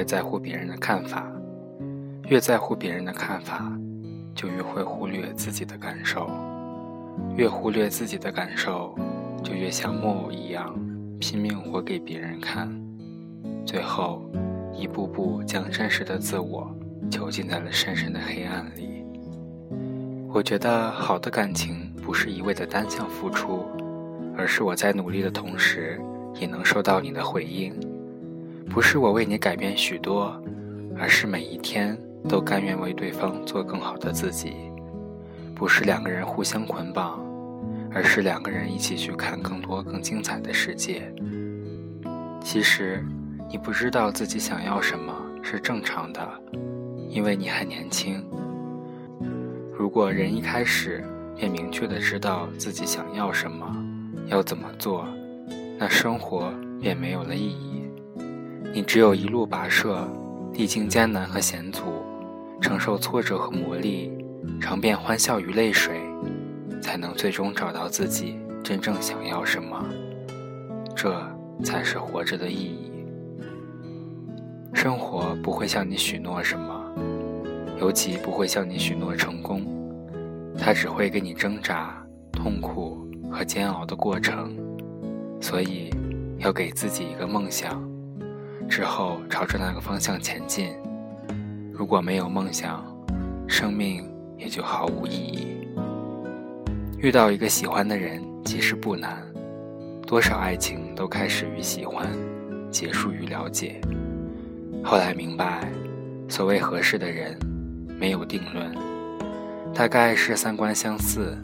越在乎别人的看法；越在乎别人的看法，就越会忽略自己的感受；越忽略自己的感受，就越像木偶一样拼命活给别人看。最后，一步步将真实的自我囚禁在了深深的黑暗里。我觉得好的感情不是一味的单向付出，而是我在努力的同时。也能收到你的回应，不是我为你改变许多，而是每一天都甘愿为对方做更好的自己；不是两个人互相捆绑，而是两个人一起去看更多更精彩的世界。其实，你不知道自己想要什么是正常的，因为你还年轻。如果人一开始便明确的知道自己想要什么，要怎么做。那生活便没有了意义。你只有一路跋涉，历经艰难和险阻，承受挫折和磨砺，尝遍欢笑与泪水，才能最终找到自己真正想要什么。这才是活着的意义。生活不会向你许诺什么，尤其不会向你许诺成功，它只会给你挣扎、痛苦和煎熬的过程。所以，要给自己一个梦想，之后朝着那个方向前进。如果没有梦想，生命也就毫无意义。遇到一个喜欢的人其实不难，多少爱情都开始于喜欢，结束于了解。后来明白，所谓合适的人，没有定论，大概是三观相似，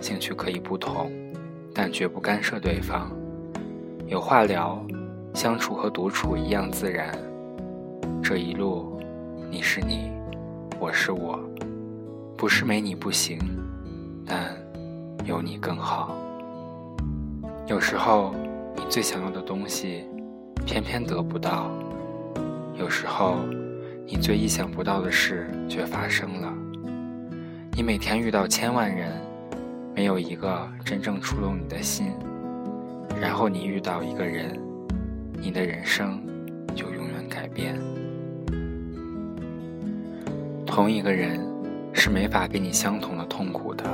兴趣可以不同，但绝不干涉对方。有话聊，相处和独处一样自然。这一路，你是你，我是我，不是没你不行，但有你更好。有时候，你最想要的东西，偏偏得不到；有时候，你最意想不到的事却发生了。你每天遇到千万人，没有一个真正触动你的心。然后你遇到一个人，你的人生就永远改变。同一个人是没法给你相同的痛苦的。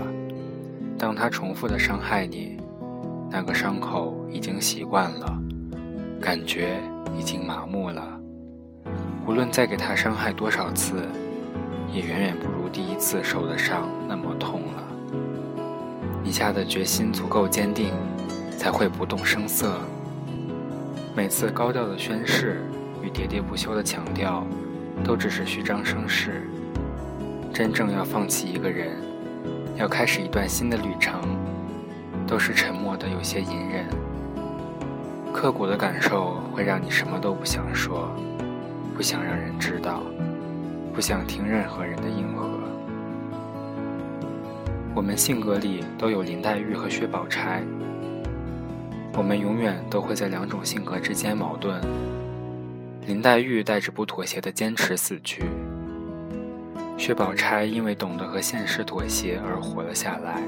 当他重复的伤害你，那个伤口已经习惯了，感觉已经麻木了。无论再给他伤害多少次，也远远不如第一次受的伤那么痛了。你下的决心足够坚定。才会不动声色。每次高调的宣誓与喋喋不休的强调，都只是虚张声势。真正要放弃一个人，要开始一段新的旅程，都是沉默的有些隐忍。刻骨的感受会让你什么都不想说，不想让人知道，不想听任何人的应和。我们性格里都有林黛玉和薛宝钗。我们永远都会在两种性格之间矛盾。林黛玉带着不妥协的坚持死去，薛宝钗因为懂得和现实妥协而活了下来。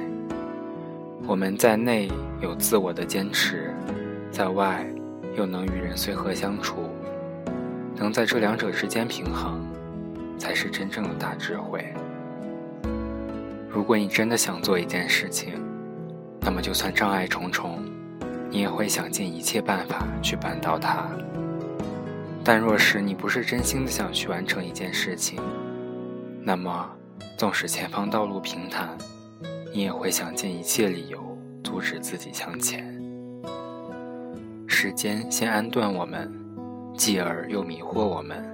我们在内有自我的坚持，在外又能与人随和相处，能在这两者之间平衡，才是真正的大智慧。如果你真的想做一件事情，那么就算障碍重重。你也会想尽一切办法去扳倒它，但若是你不是真心的想去完成一件事情，那么，纵使前方道路平坦，你也会想尽一切理由阻止自己向前。时间先安顿我们，继而又迷惑我们。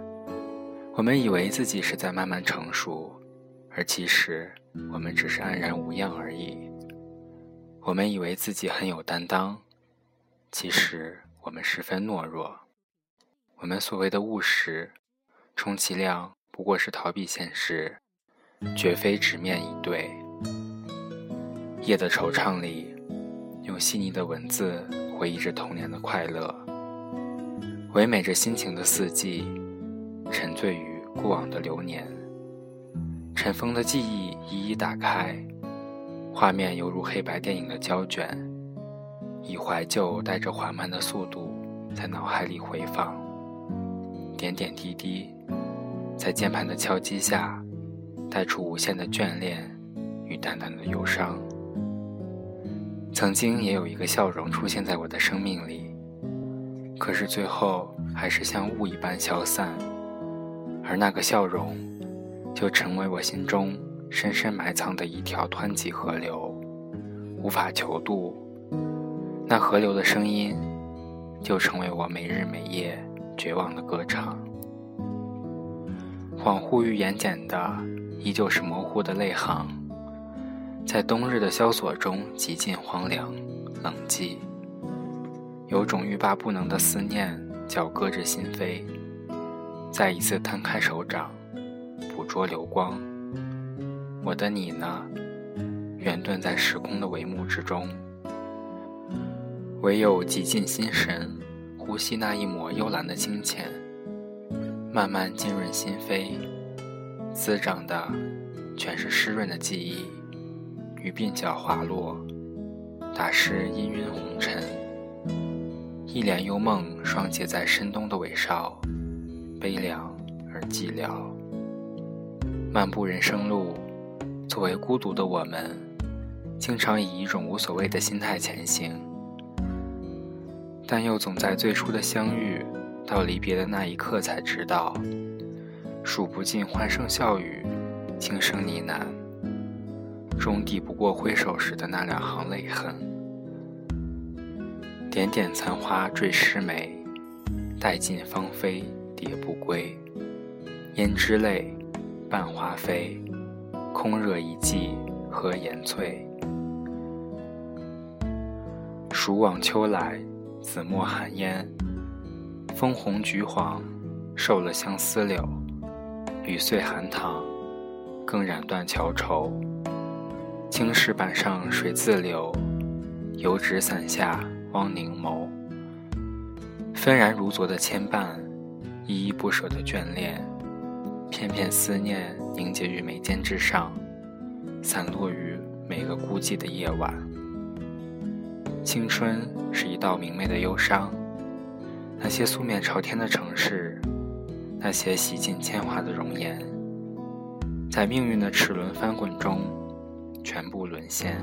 我们以为自己是在慢慢成熟，而其实我们只是安然无恙而已。我们以为自己很有担当。其实我们十分懦弱，我们所谓的务实，充其量不过是逃避现实，绝非直面以对。夜的惆怅里，用细腻的文字回忆着童年的快乐，唯美着心情的四季，沉醉于过往的流年。尘封的记忆一一打开，画面犹如黑白电影的胶卷。以怀旧带着缓慢的速度在脑海里回放，点点滴滴，在键盘的敲击下，带出无限的眷恋与淡淡的忧伤。曾经也有一个笑容出现在我的生命里，可是最后还是像雾一般消散，而那个笑容，就成为我心中深深埋藏的一条湍急河流，无法求渡。那河流的声音，就成为我每日每夜绝望的歌唱。恍惚于眼睑的，依旧是模糊的泪行。在冬日的萧索中，极尽荒凉、冷寂。有种欲罢不能的思念，叫搁着心扉。再一次摊开手掌，捕捉流光。我的你呢？远遁在时空的帷幕之中。唯有极尽心神，呼吸那一抹幽蓝的清浅，慢慢浸润心扉，滋长的全是湿润的记忆。于鬓角滑落，打湿氤氲红尘。一帘幽梦双结在深冬的尾梢，悲凉而寂寥。漫步人生路，作为孤独的我们，经常以一种无所谓的心态前行，但又总在最初的相遇到离别的那一刻才知道，数不尽欢声笑语，轻声呢喃。终抵不过挥手时的那两行泪痕。点点残花坠湿眉，待尽芳菲蝶不归。胭脂泪，伴花飞，空惹一季何言翠？暑往秋来，紫陌寒烟。枫红橘黄，瘦了相思柳。雨碎寒塘，更染断桥愁。青石板上水自流，油纸伞下汪凝眸。纷然如昨的牵绊，依依不舍的眷恋，片片思念凝结于眉间之上，散落于每个孤寂的夜晚。青春是一道明媚的忧伤，那些素面朝天的城市，那些洗尽铅华的容颜，在命运的齿轮翻滚中。全部沦陷。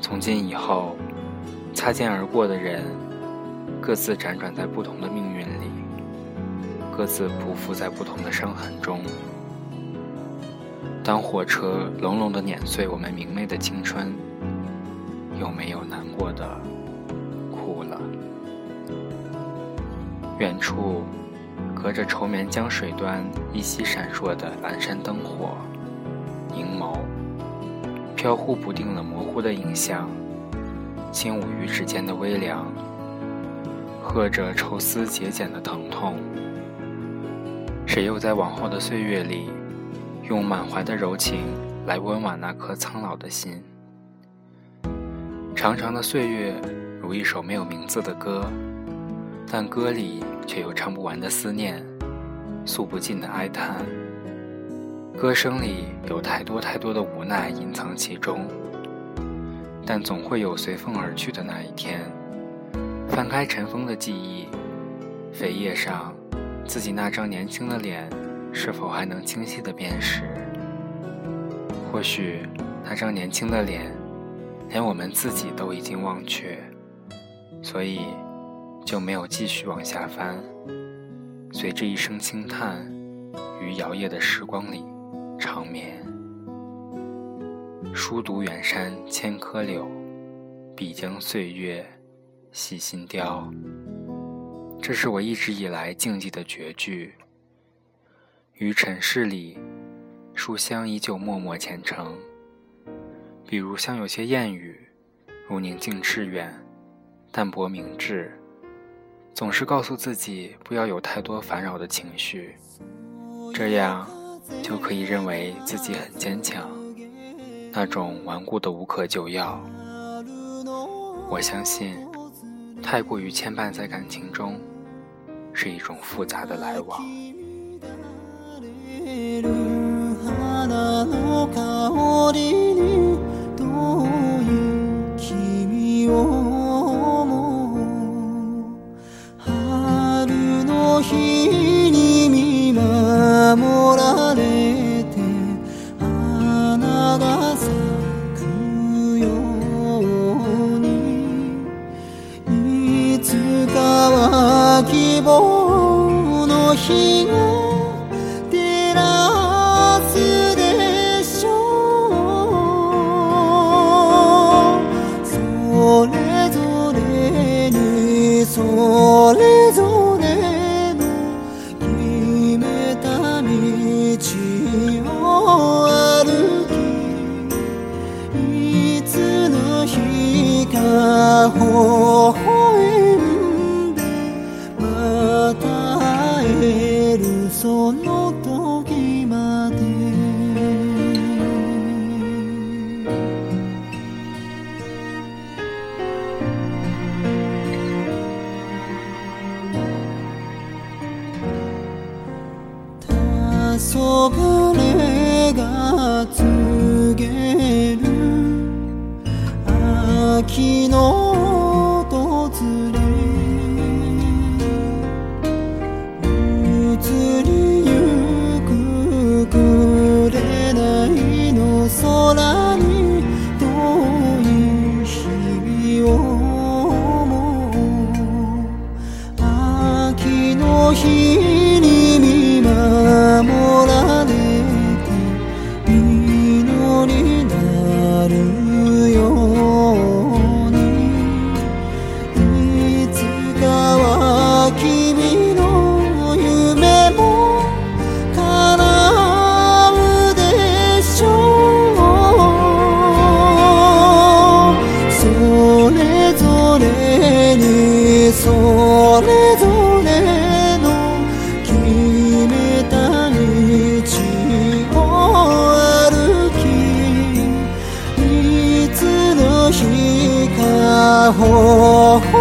从今以后，擦肩而过的人，各自辗转在不同的命运里，各自匍匐在不同的伤痕中。当火车隆隆地碾碎我们明媚的青春，有没有难过的哭了？远处，隔着稠绵江水端依稀闪烁的阑珊灯火，凝眸。飘忽不定的模糊的影像，轻舞于指尖的微凉，和着愁思节俭的疼痛。谁又在往后的岁月里，用满怀的柔情来温婉那颗苍老的心？长长的岁月如一首没有名字的歌，但歌里却有唱不完的思念，诉不尽的哀叹。歌声里有太多太多的无奈隐藏其中，但总会有随风而去的那一天。翻开尘封的记忆，扉页上，自己那张年轻的脸，是否还能清晰的辨识？或许那张年轻的脸，连我们自己都已经忘却，所以就没有继续往下翻。随着一声轻叹，于摇曳的时光里。长眠，书读远山千棵柳，笔将岁月细心雕。这是我一直以来静寂的绝句。于尘世里，书香依旧默默虔诚。比如像有些谚语，如宁静致远，淡泊明志，总是告诉自己不要有太多烦扰的情绪，这样。就可以认为自己很坚强，那种顽固的无可救药。我相信，太过于牵绊在感情中，是一种复杂的来往。黄昏が告げる秋の訪れ移りゆく紅の空に遠い日々を思う。秋の日それぞれの決めた道を歩きいつの日か微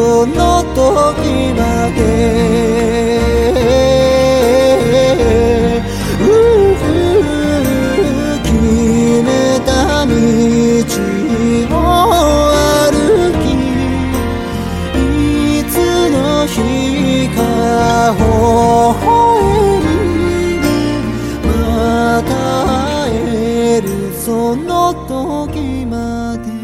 その時まで。うう決めた道を歩きいつの日か微笑んでまた会えるその時まで。